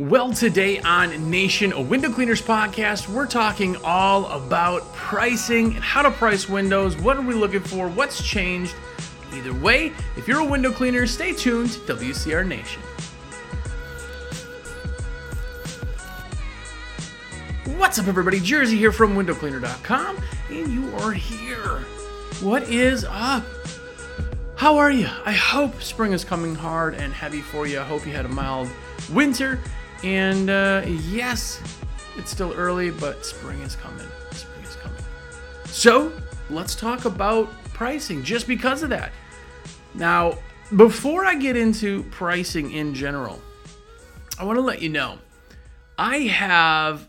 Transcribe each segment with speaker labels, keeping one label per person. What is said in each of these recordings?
Speaker 1: Well, today on Nation, a window cleaners podcast, we're talking all about pricing and how to price windows. What are we looking for? What's changed? Either way, if you're a window cleaner, stay tuned to WCR Nation. What's up, everybody? Jersey here from windowcleaner.com, and you are here. What is up? How are you? I hope spring is coming hard and heavy for you. I hope you had a mild winter. And uh, yes, it's still early, but spring is coming. Spring is coming. So let's talk about pricing just because of that. Now, before I get into pricing in general, I want to let you know I have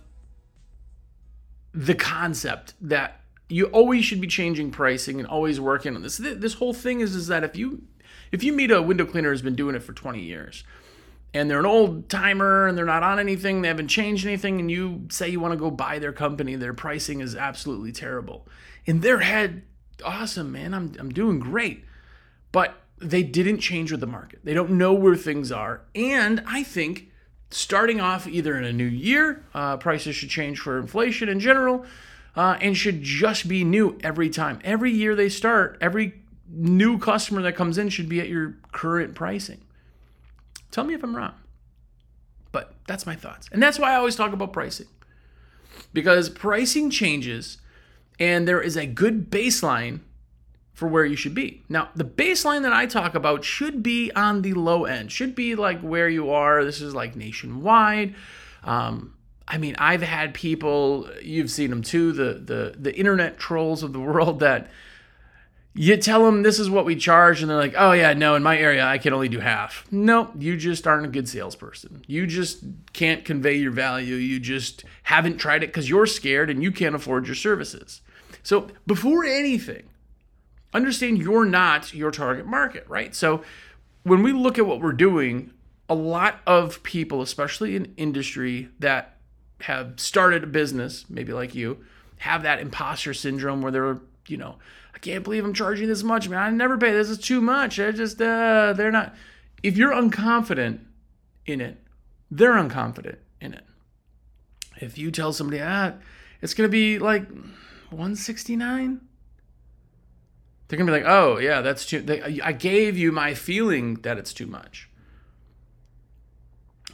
Speaker 1: the concept that you always should be changing pricing and always working on this. This whole thing is is that if you if you meet a window cleaner who's been doing it for 20 years and they're an old timer and they're not on anything, they haven't changed anything, and you say you want to go buy their company, their pricing is absolutely terrible. In their head, awesome, man, I'm, I'm doing great. But they didn't change with the market. They don't know where things are. And I think starting off either in a new year, uh, prices should change for inflation in general uh, and should just be new every time. Every year they start, every new customer that comes in should be at your current pricing. Tell me if I'm wrong. But that's my thoughts. And that's why I always talk about pricing. Because pricing changes and there is a good baseline for where you should be. Now, the baseline that I talk about should be on the low end, should be like where you are. This is like nationwide. Um, I mean, I've had people, you've seen them too, the the the internet trolls of the world that you tell them this is what we charge and they're like, "Oh yeah, no, in my area I can only do half." No, you just aren't a good salesperson. You just can't convey your value. You just haven't tried it cuz you're scared and you can't afford your services. So, before anything, understand you're not your target market, right? So, when we look at what we're doing, a lot of people, especially in industry that have started a business, maybe like you, have that imposter syndrome where they're, you know, can't believe I'm charging this much, man. I never pay. This is too much. I just, uh, they're not. If you're unconfident in it, they're unconfident in it. If you tell somebody, ah, it's going to be like 169, they're to be like, oh, yeah, that's too, they, I gave you my feeling that it's too much.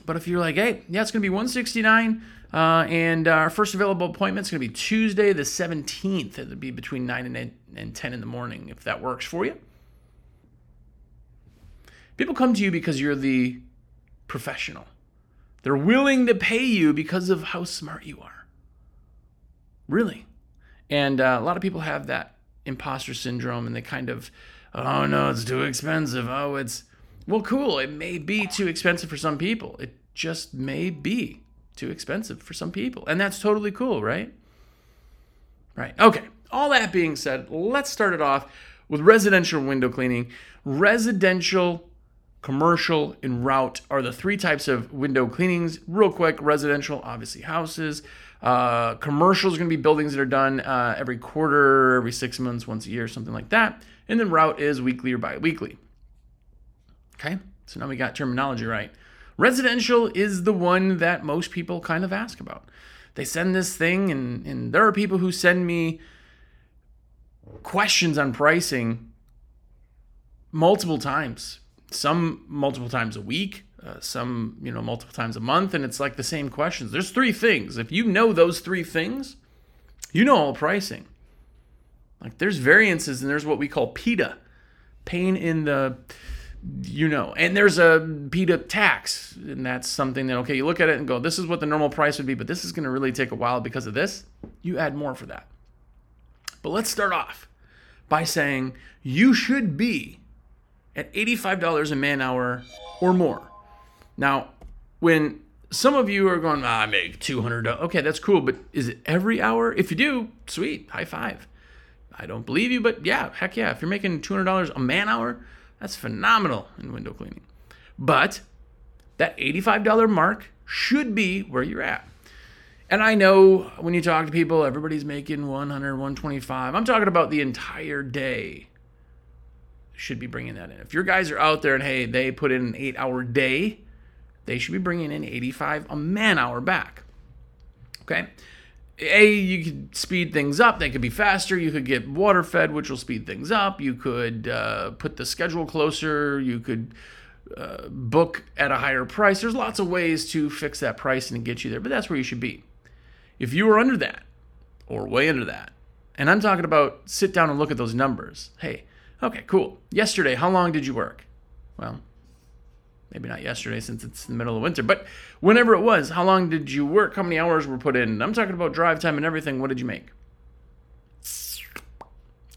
Speaker 1: But if you're like, hey, yeah, it's to be 169, uh, and our first available appointment is going to be Tuesday, the 17th. It'll be between 9 and, 8 and 10 in the morning, if that works for you. People come to you because you're the professional. They're willing to pay you because of how smart you are. Really. And uh, a lot of people have that imposter syndrome and they kind of, oh no, it's too expensive. Oh, it's, well, cool. It may be too expensive for some people. It just may be too expensive for some people. And that's totally cool, right? Right. Okay. All that being said, let's start it off with residential window cleaning. Residential, commercial, and route are the three types of window cleanings. Real quick residential, obviously houses. Uh, commercial is going to be buildings that are done uh, every quarter, every six months, once a year, something like that. And then route is weekly or bi weekly. Okay. So now we got terminology right. Residential is the one that most people kind of ask about. They send this thing, and, and there are people who send me questions on pricing multiple times, some multiple times a week, uh, some you know multiple times a month, and it's like the same questions. There's three things. If you know those three things, you know all pricing. Like there's variances, and there's what we call PITA, pain in the you know, and there's a PITA tax, and that's something that okay, you look at it and go, this is what the normal price would be, but this is going to really take a while because of this. You add more for that. But let's start off by saying you should be at $85 a man hour or more. Now, when some of you are going, ah, I make 200 Okay, that's cool, but is it every hour? If you do, sweet, high five. I don't believe you, but yeah, heck yeah. If you're making $200 a man hour, that's phenomenal in window cleaning. But that $85 mark should be where you're at. And I know when you talk to people, everybody's making 100, 125. I'm talking about the entire day. Should be bringing that in. If your guys are out there and hey, they put in an eight hour day, they should be bringing in 85 a man hour back. Okay? A, you could speed things up. They could be faster. You could get water fed, which will speed things up. You could uh, put the schedule closer. You could uh, book at a higher price. There's lots of ways to fix that price and get you there, but that's where you should be. If you are under that or way under that, and I'm talking about sit down and look at those numbers. Hey, okay, cool. Yesterday, how long did you work? Well, maybe not yesterday since it's the middle of winter, but whenever it was, how long did you work? How many hours were put in? I'm talking about drive time and everything. What did you make?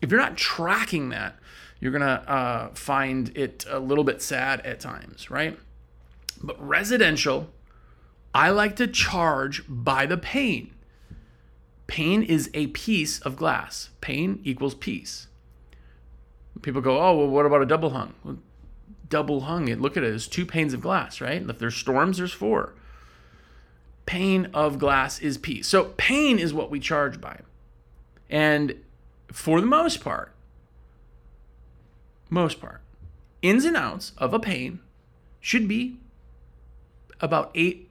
Speaker 1: If you're not tracking that, you're going to uh, find it a little bit sad at times, right? But residential, I like to charge by the pane. Pane is a piece of glass. Pane equals piece. People go, oh, well, what about a double hung? Well, double hung, it look at it there's two panes of glass, right? If there's storms, there's four. Pane of glass is piece. So pane is what we charge by. And for the most part, most part, ins and outs of a pane should be about $8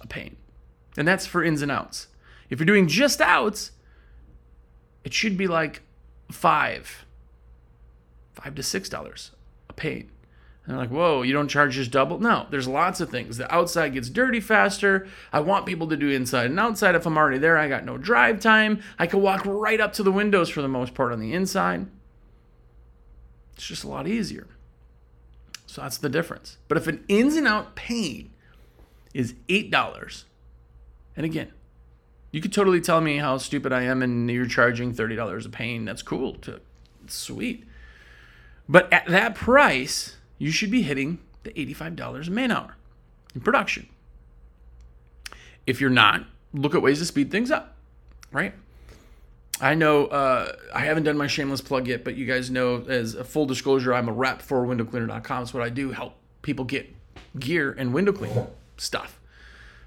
Speaker 1: a pane. And that's for ins and outs. If you're doing just outs, it should be like five, five to six dollars pane. And they're like, whoa, you don't charge just double? No, there's lots of things. The outside gets dirty faster. I want people to do inside and outside. If I'm already there, I got no drive time. I can walk right up to the windows for the most part on the inside. It's just a lot easier. So that's the difference. But if an ins and out pane is $8, and again, you could totally tell me how stupid I am and you're charging $30 a pane. That's cool. To, sweet. But at that price, you should be hitting the $85 a man hour in production. If you're not, look at ways to speed things up, right? I know uh, I haven't done my shameless plug yet, but you guys know, as a full disclosure, I'm a rep for windowcleaner.com. It's what I do help people get gear and window cleaning stuff.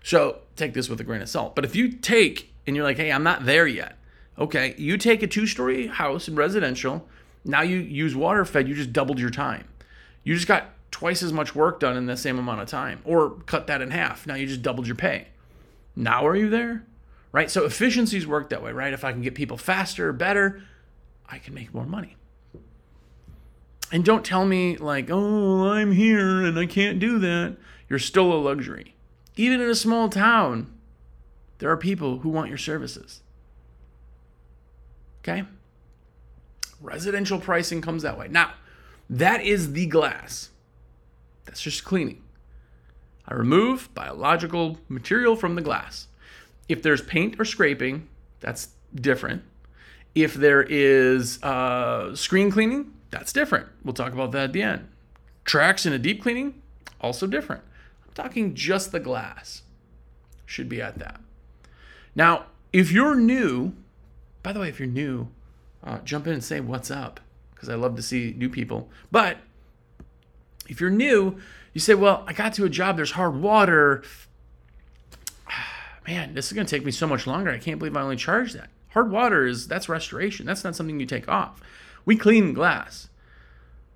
Speaker 1: So take this with a grain of salt. But if you take and you're like, hey, I'm not there yet. Okay, you take a two story house in residential. Now you use water fed, you just doubled your time. You just got twice as much work done in the same amount of time, or cut that in half. Now you just doubled your pay. Now are you there? Right? So efficiencies work that way, right? If I can get people faster, better, I can make more money. And don't tell me, like, oh, I'm here and I can't do that. You're still a luxury. Even in a small town, there are people who want your services. Okay? Residential pricing comes that way. Now, that is the glass. That's just cleaning. I remove biological material from the glass. If there's paint or scraping, that's different. If there is uh, screen cleaning, that's different. We'll talk about that at the end. Tracks in a deep cleaning, also different. I'm talking just the glass. Should be at that. Now, if you're new, by the way, if you're new, uh, jump in and say what's up because I love to see new people. But if you're new, you say, Well, I got to a job, there's hard water. Man, this is going to take me so much longer. I can't believe I only charged that. Hard water is that's restoration. That's not something you take off. We clean glass.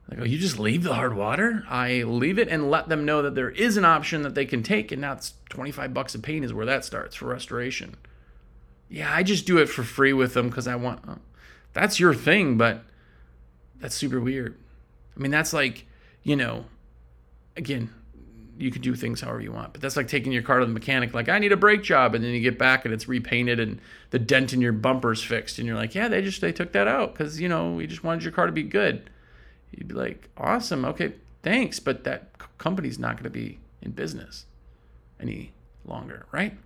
Speaker 1: I go, you just leave the hard water? I leave it and let them know that there is an option that they can take, and now it's 25 bucks a paint is where that starts for restoration. Yeah, I just do it for free with them because I want. Oh, that's your thing, but that's super weird. I mean, that's like, you know, again, you could do things however you want, but that's like taking your car to the mechanic, like, I need a brake job, and then you get back and it's repainted and the dent in your bumper's fixed, and you're like, yeah, they just they took that out because you know we just wanted your car to be good you'd be like, awesome, okay, thanks, but that company's not going to be in business any longer, right?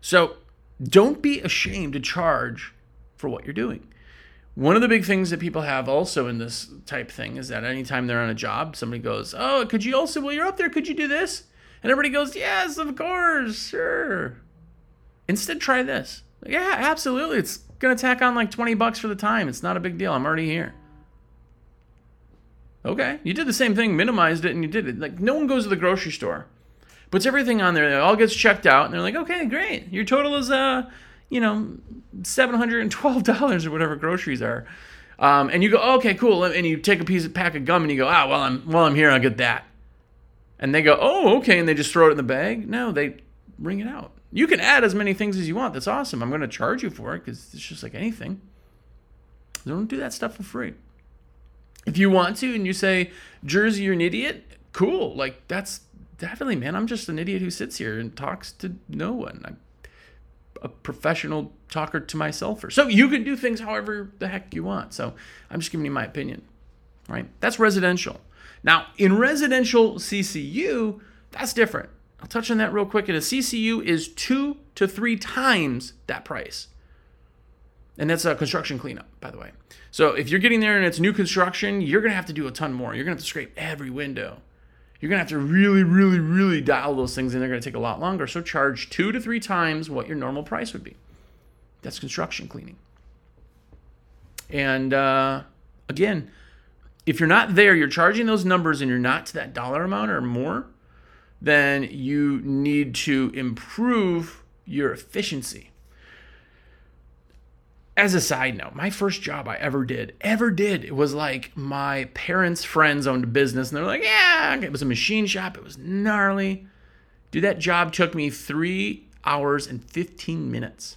Speaker 1: So don't be ashamed to charge for what you're doing. One of the big things that people have also in this type thing is that anytime they're on a job, somebody goes, Oh, could you also, well, you're up there, could you do this? And everybody goes, Yes, of course, sure. Instead, try this. Yeah, absolutely. It's going to tack on like 20 bucks for the time. It's not a big deal. I'm already here. Okay, you did the same thing, minimized it, and you did it. Like no one goes to the grocery store, puts everything on there, it all gets checked out, and they're like, okay, great, your total is uh, you know, seven hundred and twelve dollars or whatever groceries are. Um, and you go, oh, okay, cool, and you take a piece of pack of gum and you go, ah, well, I'm while I'm here, I'll get that. and they go, oh, okay, and they just throw it in the bag. No, they bring it out. You can add as many things as you want. That's awesome. I'm going to charge you for it because it's just like anything. Don't do that stuff for free. If you want to and you say, Jersey, you're an idiot, cool. Like, that's definitely, man, I'm just an idiot who sits here and talks to no one. I'm a professional talker to myself. Or, so you can do things however the heck you want. So I'm just giving you my opinion, right? That's residential. Now, in residential CCU, that's different. I'll touch on that real quick. And a CCU is two to three times that price. And that's a construction cleanup, by the way. So if you're getting there and it's new construction, you're going to have to do a ton more. You're going to have to scrape every window. You're going to have to really, really, really dial those things in. They're going to take a lot longer. So charge two to three times what your normal price would be. That's construction cleaning. And uh, again, if you're not there, you're charging those numbers and you're not to that dollar amount or more, then you need to improve your efficiency. As a side note, my first job I ever did, ever did, it was like my parents' friends owned a business and they're like, yeah, it was a machine shop. It was gnarly. Dude, that job took me three hours and 15 minutes.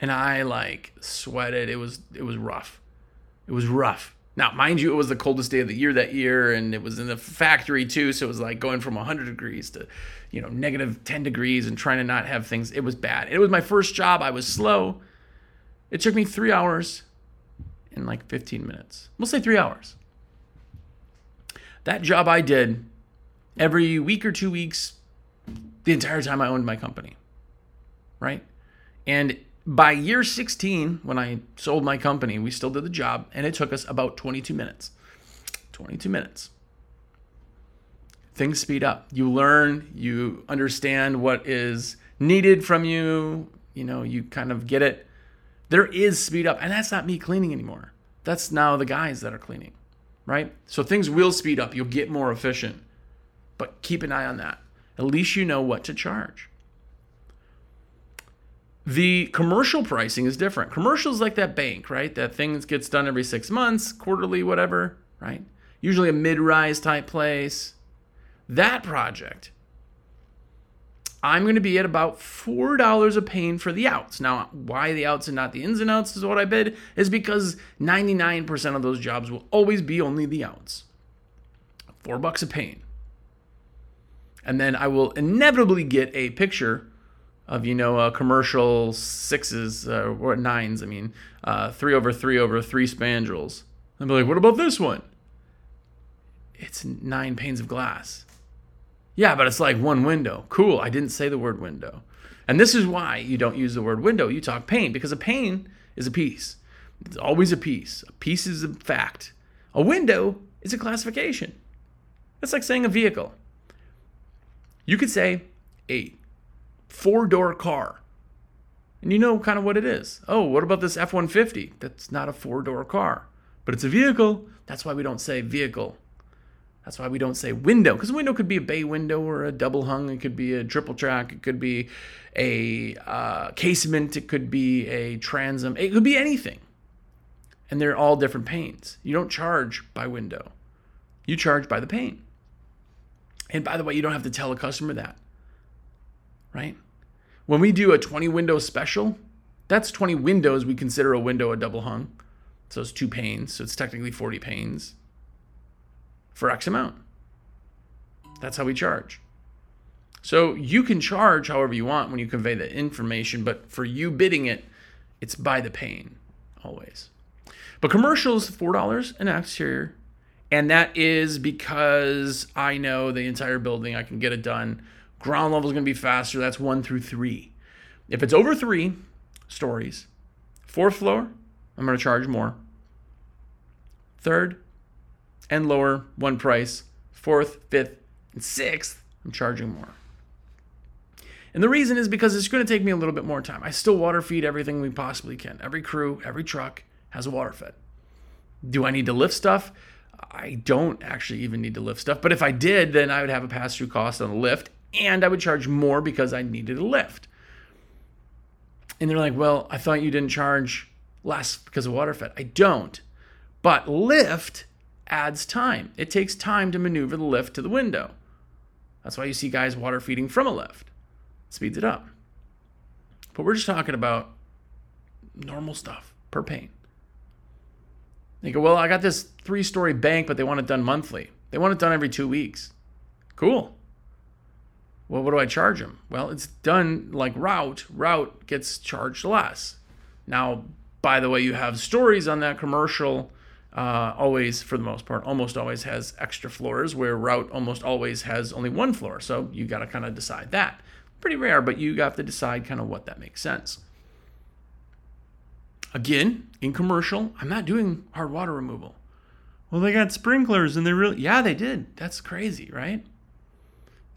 Speaker 1: And I like sweated. It was it was rough. It was rough. Now, mind you, it was the coldest day of the year that year, and it was in the factory too. So it was like going from 100 degrees to, you know, negative 10 degrees and trying to not have things. It was bad. It was my first job. I was slow. It took me three hours in like 15 minutes. We'll say three hours. That job I did every week or two weeks, the entire time I owned my company. Right? And by year 16, when I sold my company, we still did the job, and it took us about 22 minutes. 22 minutes. Things speed up. You learn, you understand what is needed from you, you know, you kind of get it. There is speed up, and that's not me cleaning anymore. That's now the guys that are cleaning, right? So things will speed up. You'll get more efficient, but keep an eye on that. At least you know what to charge. The commercial pricing is different. Commercials like that bank, right? That thing that gets done every six months, quarterly, whatever, right? Usually a mid-rise type place. That project, I'm going to be at about four dollars a pane for the outs. Now, why the outs and not the ins and outs is what I bid is because 99% of those jobs will always be only the outs. Four bucks a pane. And then I will inevitably get a picture of you know uh, commercial sixes uh, or nines. I mean, uh, three over three over three spandrels. I'd be like, what about this one? It's nine panes of glass. Yeah, but it's like one window. Cool. I didn't say the word window. And this is why you don't use the word window. You talk pane because a pane is a piece. It's always a piece. A piece is a fact. A window is a classification. That's like saying a vehicle. You could say a four door car. And you know kind of what it is. Oh, what about this F 150? That's not a four door car, but it's a vehicle. That's why we don't say vehicle. That's why we don't say window, because a window could be a bay window or a double hung. It could be a triple track. It could be a uh, casement. It could be a transom. It could be anything. And they're all different panes. You don't charge by window, you charge by the pane. And by the way, you don't have to tell a customer that, right? When we do a 20 window special, that's 20 windows we consider a window a double hung. So it's two panes, so it's technically 40 panes for X amount. That's how we charge. So you can charge however you want when you convey the information, but for you bidding it, it's by the pane always. But commercials, $4 an exterior. And that is because I know the entire building, I can get it done Ground level is going to be faster. That's one through three. If it's over three stories, fourth floor, I'm going to charge more. Third and lower, one price. Fourth, fifth, and sixth, I'm charging more. And the reason is because it's going to take me a little bit more time. I still water feed everything we possibly can. Every crew, every truck has a water fed. Do I need to lift stuff? I don't actually even need to lift stuff. But if I did, then I would have a pass through cost on the lift and I would charge more because I needed a lift. And they're like, well, I thought you didn't charge less because of water fed. I don't. But lift adds time. It takes time to maneuver the lift to the window. That's why you see guys water feeding from a lift. It speeds it up. But we're just talking about normal stuff per paint. They go, well, I got this three story bank, but they want it done monthly. They want it done every two weeks. Cool. Well, what do I charge them? Well, it's done like route. Route gets charged less. Now, by the way, you have stories on that commercial. Uh, always, for the most part, almost always has extra floors, where route almost always has only one floor. So you got to kind of decide that. Pretty rare, but you have to decide kind of what that makes sense. Again, in commercial, I'm not doing hard water removal. Well, they got sprinklers and they really, yeah, they did. That's crazy, right?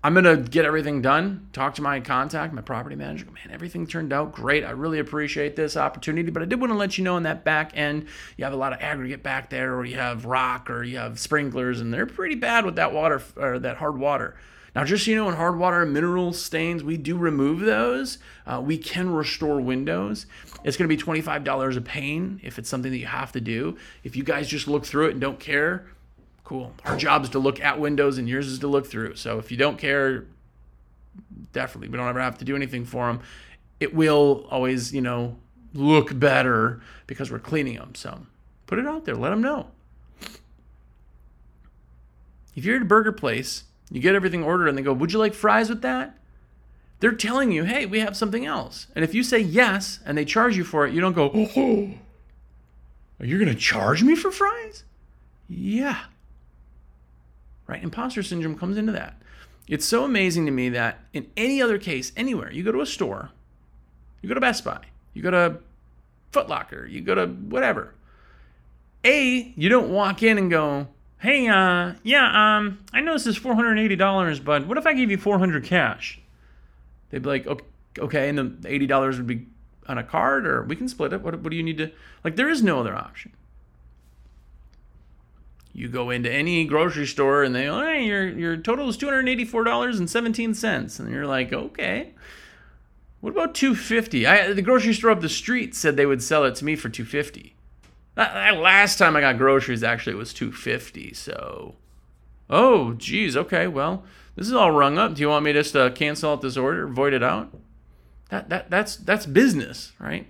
Speaker 1: I'm gonna get everything done. Talk to my contact, my property manager. Man, everything turned out great. I really appreciate this opportunity, but I did want to let you know in that back end, you have a lot of aggregate back there, or you have rock, or you have sprinklers, and they're pretty bad with that water or that hard water. Now, just so you know, in hard water and mineral stains, we do remove those. Uh, we can restore windows. It's going to be $25 a pane if it's something that you have to do. If you guys just look through it and don't care, cool. Our job is to look at windows and yours is to look through. So if you don't care, definitely, we don't ever have to do anything for them. It will always, you know, look better because we're cleaning them. So put it out there, let them know. If you're at a burger place you get everything ordered and they go, Would you like fries with that? They're telling you, Hey, we have something else. And if you say yes and they charge you for it, you don't go, Oh, oh, oh you're going to charge me for fries? Yeah. Right? Imposter syndrome comes into that. It's so amazing to me that in any other case, anywhere, you go to a store, you go to Best Buy, you go to Foot Locker, you go to whatever. A, you don't walk in and go, hey, uh, yeah, um, I know this is $480, but what if I gave you 400 cash? They'd be like, okay, and the $80 would be on a card, or we can split it. What, what do you need to, like, there is no other option. You go into any grocery store and they, go, hey, your, your total is $284.17. And you're like, okay. What about 250 I The grocery store up the street said they would sell it to me for 250 that, that last time I got groceries, actually, it was 250 So, oh, geez. Okay, well, this is all rung up. Do you want me just to cancel out this order, void it out? That, that, that's, that's business, right?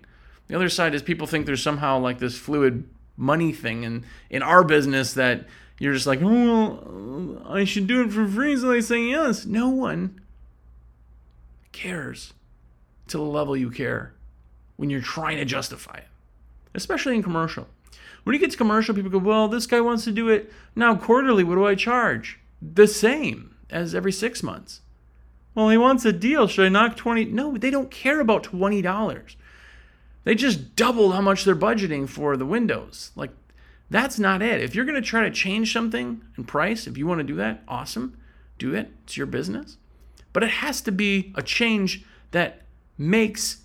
Speaker 1: The other side is people think there's somehow like this fluid money thing And in our business that you're just like, oh, I should do it for free, so they say yes. No one cares to the level you care when you're trying to justify it, especially in commercial. When you get to commercial, people go, well, this guy wants to do it now quarterly. What do I charge? The same as every six months. Well, he wants a deal. Should I knock 20? No, they don't care about $20. They just doubled how much they're budgeting for the windows. Like, that's not it. If you're going to try to change something in price, if you want to do that, awesome. Do it. It's your business. But it has to be a change that makes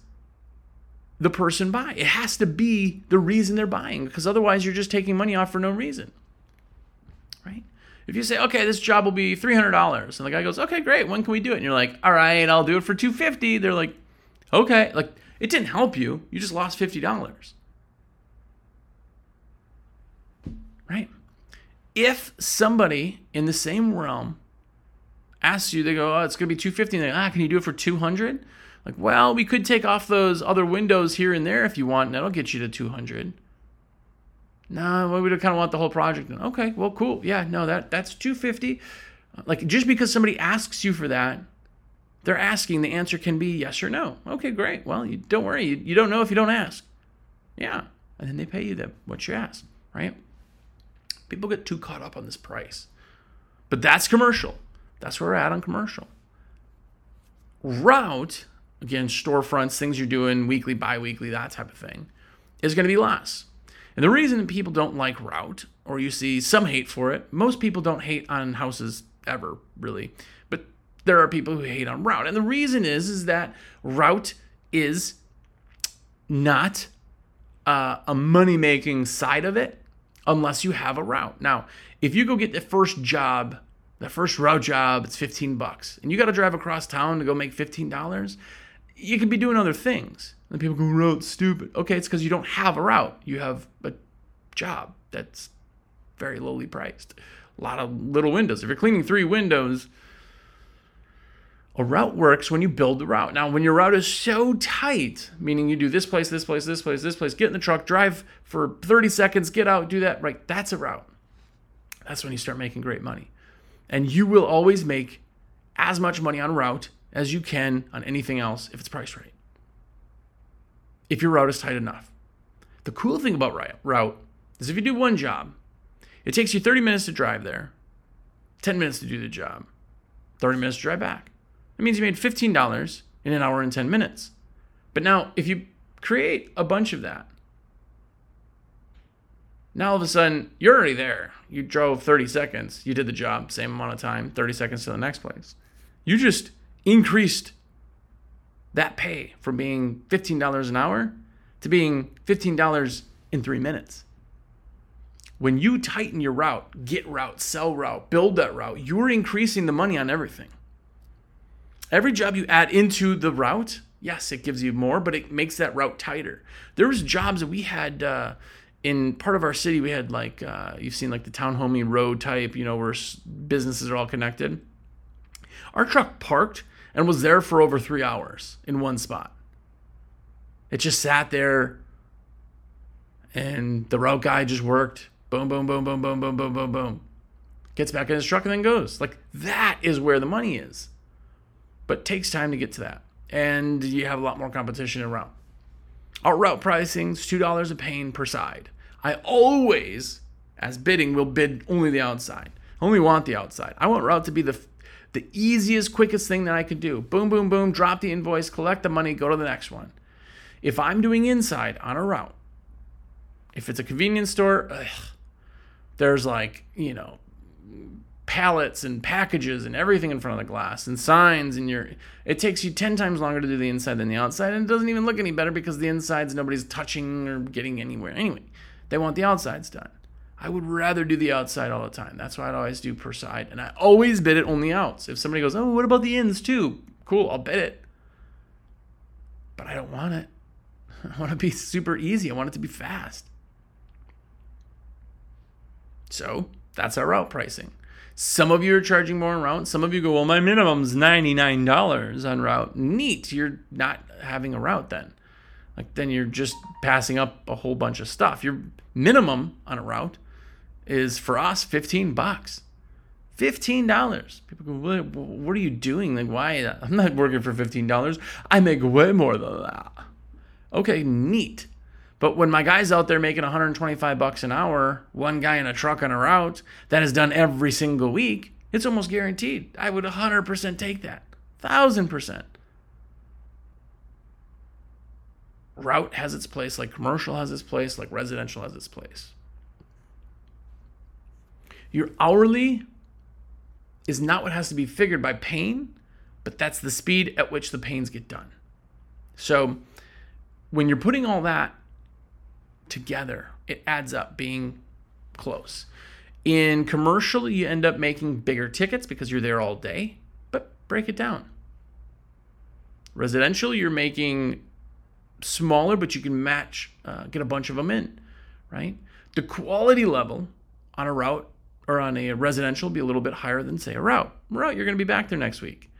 Speaker 1: the person buy. It has to be the reason they're buying because otherwise you're just taking money off for no reason. Right? If you say, okay, this job will be $300 and the guy goes, okay, great. When can we do it? And you're like, all right, I'll do it for 250. They're like, okay. Like it didn't help you. You just lost $50. Right? If somebody in the same realm asks you, they go, oh, it's going to be 250. And ah, can you do it for 200? Like, well, we could take off those other windows here and there if you want, and that'll get you to 200. No, well, we kind of want the whole project. Okay, well, cool. Yeah, no, that that's 250. Like, just because somebody asks you for that, they're asking. The answer can be yes or no. Okay, great. Well, you don't worry. You, you don't know if you don't ask. Yeah, and then they pay you the what you ask, right? People get too caught up on this price, but that's commercial. That's where we're at on commercial. Route again, storefronts, things you're doing weekly, bi weekly, that type of thing, is going to be less. And the reason people don't like route, or you see some hate for it, most people don't hate on houses ever, really. There are people who hate on route. And the reason is, is that route is not uh, a money making side of it unless you have a route. Now, if you go get the first job, the first route job, it's 15 bucks, and you got to drive across town to go make $15, you could be doing other things. And people go, route stupid. Okay, it's because you don't have a route. You have a job that's very lowly priced. A lot of little windows. If you're cleaning three windows, a route works when you build the route. Now, when your route is so tight, meaning you do this place, this place, this place, this place, get in the truck, drive for 30 seconds, get out, do that, right? That's a route. That's when you start making great money. And you will always make as much money on route as you can on anything else if it's priced right. If your route is tight enough. The cool thing about route is if you do one job, it takes you 30 minutes to drive there, 10 minutes to do the job, 30 minutes to drive back. It means you made $15 in an hour and 10 minutes. But now, if you create a bunch of that, now all of a sudden you're already there. You drove 30 seconds, you did the job, same amount of time, 30 seconds to the next place. You just increased that pay from being $15 an hour to being $15 in three minutes. When you tighten your route, get route, sell route, build that route, you're increasing the money on everything. Every job you add into the route, yes, it gives you more, but it makes that route tighter. There was jobs that we had uh, in part of our city. We had like uh, you've seen like the townhomey road type, you know, where businesses are all connected. Our truck parked and was there for over three hours in one spot. It just sat there, and the route guy just worked. Boom, boom, boom, boom, boom, boom, boom, boom, boom. Gets back in his truck and then goes. Like that is where the money is. But takes time to get to that. And you have a lot more competition around. Our route pricing is $2 a pane per side. I always, as bidding, will bid only the outside. Only want the outside. I want route to be the the easiest, quickest thing that I could do. Boom, boom, boom, drop the invoice, collect the money, go to the next one. If I'm doing inside on a route, if it's a convenience store, ugh, there's like, you know, pallets and packages and everything in front of the glass and signs and your it takes you 10 times longer to do the inside than the outside and it doesn't even look any better because the insides nobody's touching or getting anywhere anyway they want the outsides done I would rather do the outside all the time. That's why I'd always do per side. And I always bid it on the outs. If somebody goes, oh, what about the ins too? Cool, I'll bid it. But I don't want it. I want to be super easy. I want it to be fast. So that's our route pricing. Some of you are charging more on route. Some of you go, well, my minimum's $99 on route. Neat. You're not having a route then. Like then you're just passing up a whole bunch of stuff. Your minimum on a route is for us 15 bucks. $15. People go, what, what are you doing? Like, why? I'm not working for $15. I make way more than that. Okay, neat. But when my guy's out there making 125 bucks an hour, one guy in a truck on a route that is done every single week, it's almost guaranteed. I would 100% take that. 1000%. Route has its place, like commercial has its place, like residential has its place. Your hourly is not what has to be figured by pane, but that's the speed at which the panes get done. So when you're putting all that together, it adds up being close. In commercial, you end up making bigger tickets because you're there all day, but break it down. Residential, you're making smaller, but you can match, uh, get a bunch of them in, right? The quality level on a route or on a residential be a little bit higher than say a route. Route, you're going to be back there next week.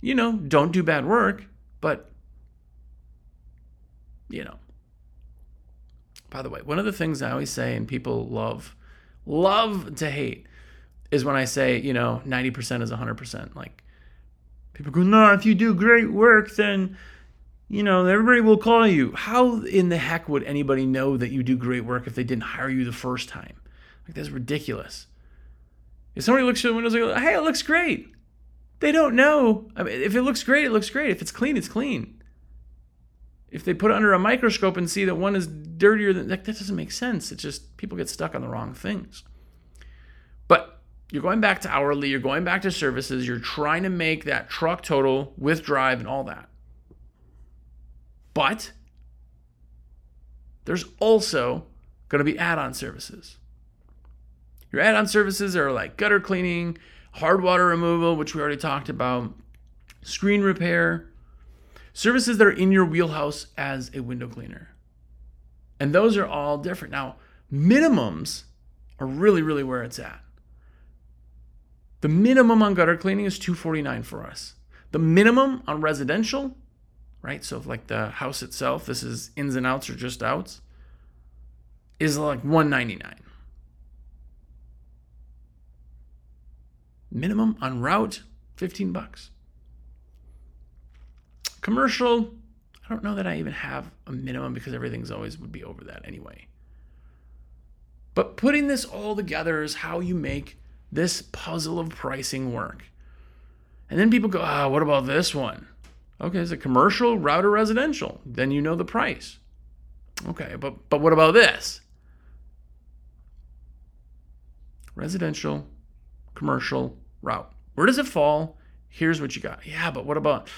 Speaker 1: You know, don't do bad work, but you know. By the way, one of the things I always say and people love love to hate is when I say, you know, 90% is 100%. Like people go, "No, if you do great work, then you know, everybody will call you." How in the heck would anybody know that you do great work if they didn't hire you the first time? Like that's ridiculous. If somebody looks through the windows and goes, hey, it looks great, they don't know. I mean, if it looks great, it looks great. If it's clean, it's clean. If they put it under a microscope and see that one is dirtier than that, that doesn't make sense. It's just people get stuck on the wrong things. But you're going back to hourly, you're going back to services, you're trying to make that truck total with drive and all that. But there's also going to be add on services. Your add on services are like gutter cleaning, hard water removal, which we already talked about, screen repair, services that are in your wheelhouse as a window cleaner. And those are all different. Now, minimums are really, really where it's at. The minimum on gutter cleaning is 249 for us. The minimum on residential, right? So if like the house itself, this is ins and outs or just outs, is like 199. Minimum on route, 15 bucks. Commercial, I don't know that I even have a minimum because everything's always would be over that anyway. But putting this all together is how you make this puzzle of pricing work. And then people go, ah, what about this one? Okay, is it commercial, router, residential? Then you know the price. Okay, but but what about this? Residential, commercial, route. Where does it fall? Here's what you got. Yeah, but what about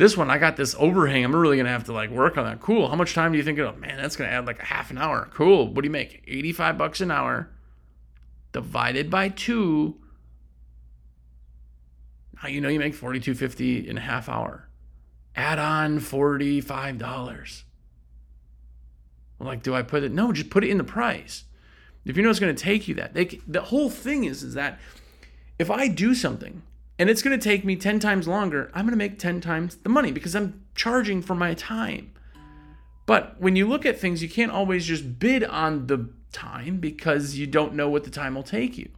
Speaker 1: this one? I got this overhang. I'm really gonna have to like work on that. Cool. How much time do you think it'll? Man, that's gonna add like a half an hour. Cool. What do you make? 85 bucks an hour divided by two. Now you know you make 42.50 in a half hour. Add on $45. Well, like, do I put it? No, just put it in the price. If you know it's going to take you that, they, the whole thing is is that if I do something and it's going to take me 10 times longer, I'm going to make 10 times the money because I'm charging for my time. But when you look at things, you can't always just bid on the time because you don't know what the time will take you.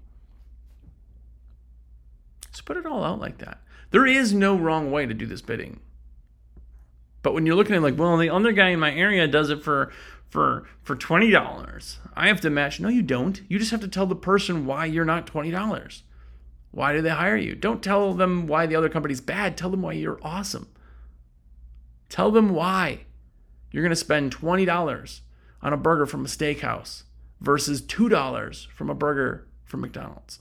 Speaker 1: So put it all out like that. There is no wrong way to do this bidding. But when you're looking at like, well, the other guy in my area does it for for for twenty dollars. I have to match. No, you don't. You just have to tell the person why you're not twenty dollars. Why do they hire you? Don't tell them why the other company's bad. Tell them why you're awesome. Tell them why you're going to spend twenty dollars on a burger from a steakhouse versus $2 from a burger from McDonald's.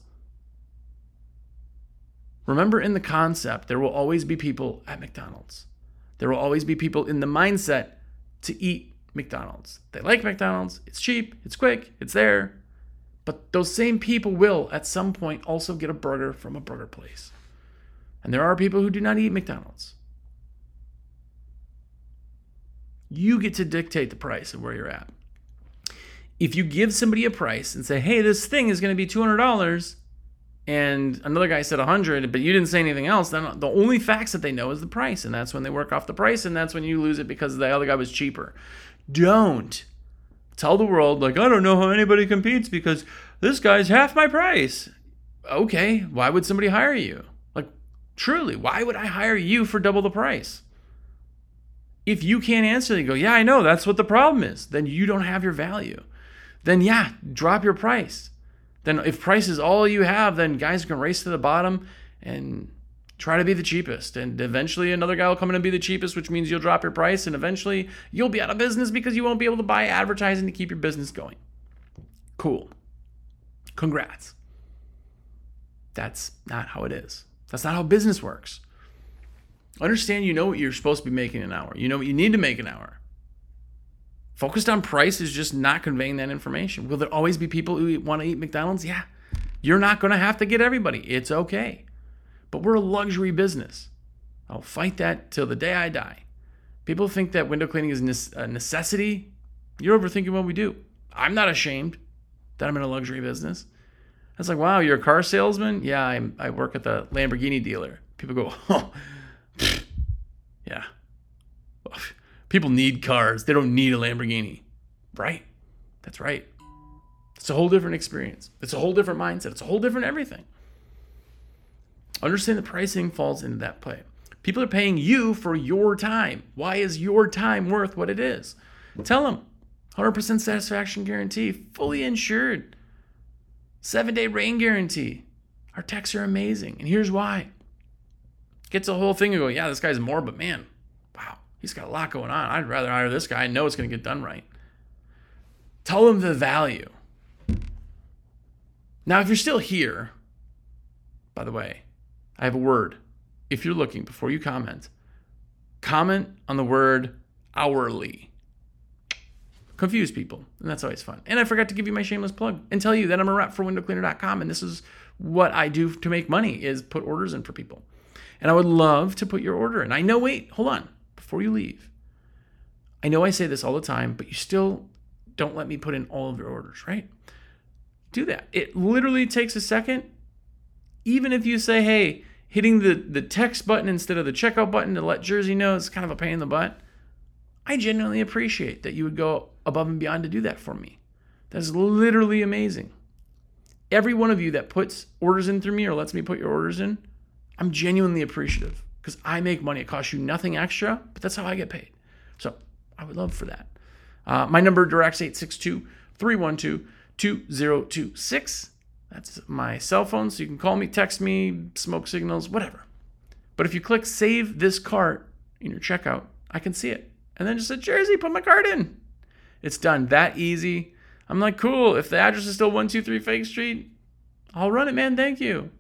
Speaker 1: Remember, in the concept, there will always be people at McDonald's. There will always be people in the mindset to eat McDonald's. They like McDonald's, it's cheap, it's quick, it's there. But those same people will, at some point, also get a burger from a burger place. And there are people who do not eat McDonald's. You get to dictate the price of where you're at if you give somebody a price and say, hey, this thing is going to be $200, and another guy said 100 but you didn't say anything else then the only facts that they know is the price and that's when they work off the price and that's when you lose it because the other guy was cheaper don't tell the world like i don't know how anybody competes because this guy's half my price. Okay why would somebody hire you? Like truly why would i hire you for double the price? If you can't answer they go yeah i know that's what the problem is. Then you don't have your value. Then yeah, drop your price. Then if price is all you have, then guys can race to the bottom and try to be the cheapest. And eventually another guy will come in and be the cheapest, which means you'll drop your price and eventually you'll be out of business because you won't be able to buy advertising to keep your business going. Cool. Congrats. That's not how it is. That's not how business works. Understand you know what you're supposed to be making an hour. You know what you need to make an hour. Focused on price is just not conveying that information. Will there always be people who want to eat McDonald's? Yeah. You're not going to have to get everybody. It's okay. But we're a luxury business. I'll fight that till the day I die. People think that window cleaning is a necessity. You're overthinking what we do. I'm not ashamed that I'm in a luxury business. It's like, wow, you're a car salesman? Yeah, I'm, I work at the Lamborghini dealer. People go, oh, yeah. People need cars. They don't need a Lamborghini. Right? That's right. It's a whole different experience. It's a whole different mindset. It's a whole different everything. Understand the pricing falls into that play. People are paying you for your time. Why is your time worth what it is? Tell them 100% satisfaction guarantee, fully insured, seven day rain guarantee. Our techs are amazing. And here's why. Gets the whole thing and go, yeah, this guy's more, but man, wow, He's got a lot going on. I'd rather hire this guy. I know it's going to get done right. Tell them the value. Now, if you're still here, by the way, I have a word. If you're looking, before you comment, comment on the word hourly. Confuse people, and that's always fun. And I forgot to give you my shameless plug and tell you that I'm a rep for windowcleaner.com, and this is what I do to make money is put orders in for people. And I would love to put your order in. I know, wait, hold on before you leave. I know I say this all the time, but you still don't let me put in all of your orders, right? do that. It literally takes a second. Even if you say, hey, hitting the, the text button instead of the checkout button to let Jersey know it's kind of a pain in the butt. I genuinely appreciate that you would go above and beyond to do that for me. That's literally amazing. Every one of you that puts orders in through me or lets me put your orders in, I'm genuinely appreciative because I make money. It costs you nothing extra, but that's how I get paid. So I would love for that. Uh, my number directs 862 312 2026. That's my cell phone, so you can call me, text me, smoke signals, whatever. But if you click save this cart in your checkout, I can see it. And then just say, Jersey, put my card in. It's done that easy. I'm like, cool. If the address is still 123 Fake Street, I'll run it, man. Thank you.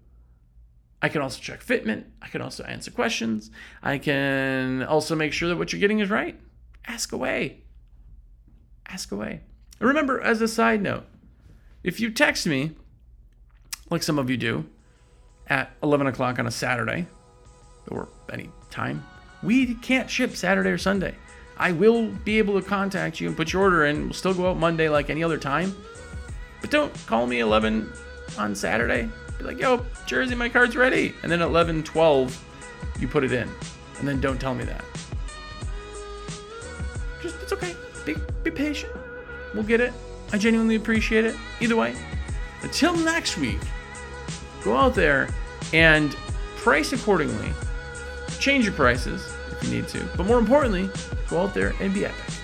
Speaker 1: I can also check fitment. I can also answer questions. I can also make sure that what you're getting is right. Ask away. Ask away. And remember, as a side note, if you text me, like some of you do, at 11 o'clock on a Saturday or any time, we can't ship Saturday or Sunday. I will be able to contact you and put your order in. We'll still go out Monday like any other time. But don't call me 11 on Saturday. Be like, yo, Jersey, my card's ready. And then at 11, 12, you put it in. And then don't tell me that. Just, it's okay. Be, be patient. We'll get it. I genuinely appreciate it. Either way, until next week, go out there and price accordingly. Change your prices if you need to. But more importantly, go out there and be epic.